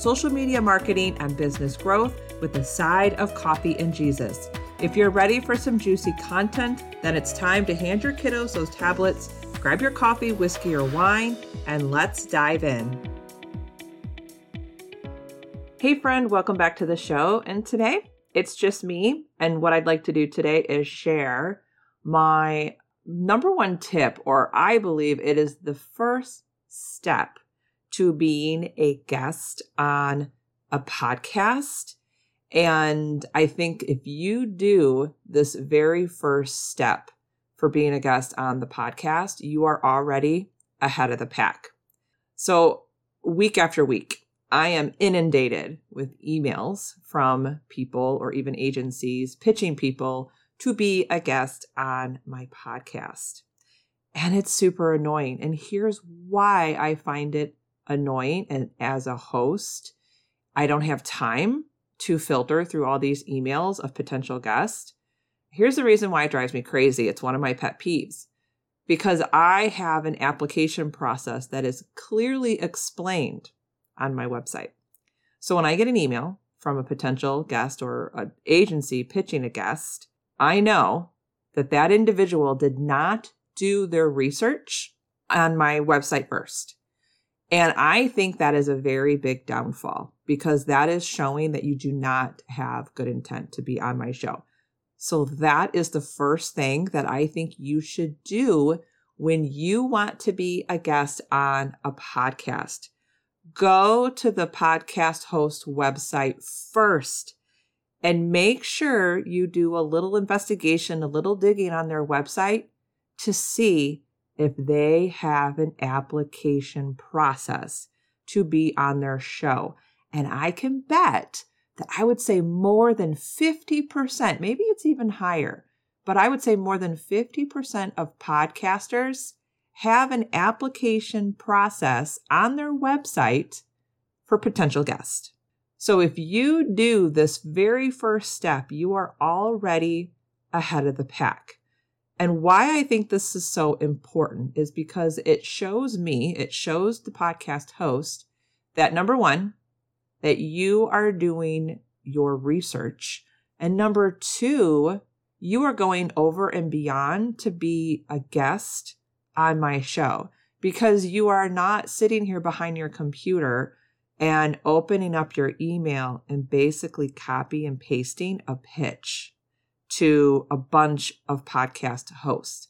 social media marketing, and business growth with a side of coffee and Jesus. If you're ready for some juicy content, then it's time to hand your kiddos those tablets, grab your coffee, whiskey, or wine, and let's dive in. Hey, friend, welcome back to the show. And today it's just me. And what I'd like to do today is share my number one tip, or I believe it is the first step to being a guest on a podcast. And I think if you do this very first step for being a guest on the podcast, you are already ahead of the pack. So, week after week, I am inundated with emails from people or even agencies pitching people to be a guest on my podcast. And it's super annoying. And here's why I find it annoying. And as a host, I don't have time to filter through all these emails of potential guests. Here's the reason why it drives me crazy it's one of my pet peeves because I have an application process that is clearly explained on my website. So when I get an email from a potential guest or an agency pitching a guest, I know that that individual did not do their research on my website first. And I think that is a very big downfall because that is showing that you do not have good intent to be on my show. So that is the first thing that I think you should do when you want to be a guest on a podcast. Go to the podcast host website first and make sure you do a little investigation, a little digging on their website to see if they have an application process to be on their show. And I can bet that I would say more than 50%, maybe it's even higher, but I would say more than 50% of podcasters have an application process on their website for potential guests. So if you do this very first step, you are already ahead of the pack. And why I think this is so important is because it shows me, it shows the podcast host that number one, that you are doing your research. And number two, you are going over and beyond to be a guest on my show because you are not sitting here behind your computer and opening up your email and basically copy and pasting a pitch to a bunch of podcast hosts.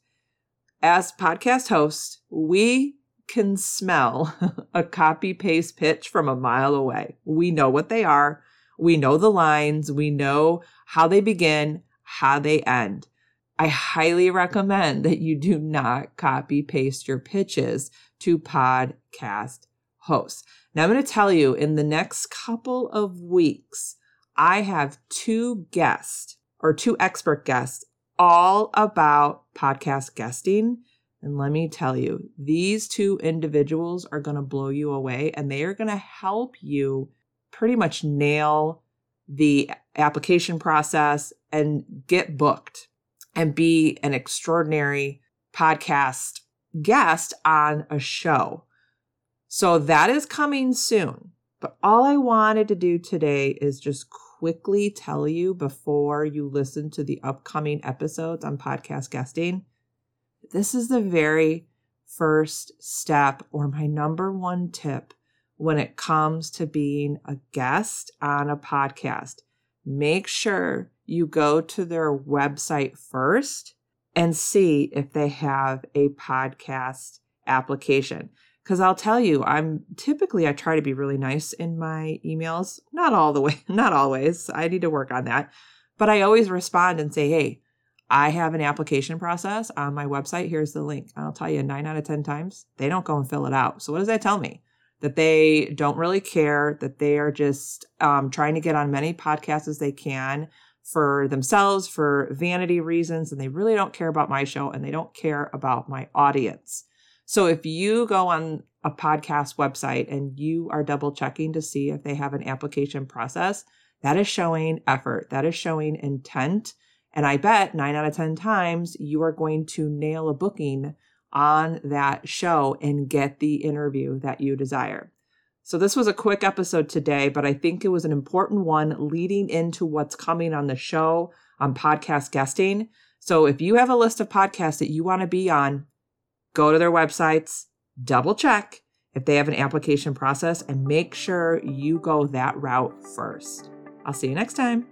As podcast hosts, we can smell a copy paste pitch from a mile away. We know what they are. We know the lines. We know how they begin, how they end. I highly recommend that you do not copy paste your pitches to podcast hosts. Now, I'm going to tell you in the next couple of weeks, I have two guests or two expert guests all about podcast guesting. And let me tell you, these two individuals are going to blow you away and they are going to help you pretty much nail the application process and get booked and be an extraordinary podcast guest on a show. So that is coming soon. But all I wanted to do today is just quickly tell you before you listen to the upcoming episodes on podcast guesting. This is the very first step or my number one tip when it comes to being a guest on a podcast. Make sure you go to their website first and see if they have a podcast application because I'll tell you, I'm typically I try to be really nice in my emails. Not all the way, not always. I need to work on that. But I always respond and say, "Hey, I have an application process on my website. Here's the link." I'll tell you 9 out of 10 times, they don't go and fill it out. So what does that tell me? that they don't really care, that they are just um, trying to get on many podcasts as they can for themselves, for vanity reasons, and they really don't care about my show and they don't care about my audience. So if you go on a podcast website and you are double checking to see if they have an application process, that is showing effort, that is showing intent. And I bet nine out of 10 times you are going to nail a booking on that show and get the interview that you desire. So, this was a quick episode today, but I think it was an important one leading into what's coming on the show on podcast guesting. So, if you have a list of podcasts that you want to be on, go to their websites, double check if they have an application process, and make sure you go that route first. I'll see you next time.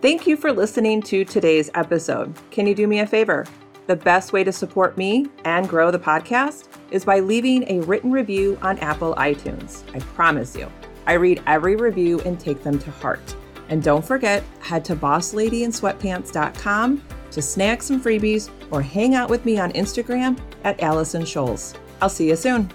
Thank you for listening to today's episode. Can you do me a favor? The best way to support me and grow the podcast is by leaving a written review on Apple iTunes. I promise you, I read every review and take them to heart. And don't forget, head to bossladyinsweatpants.com to snag some freebies or hang out with me on Instagram at Allison Scholes. I'll see you soon.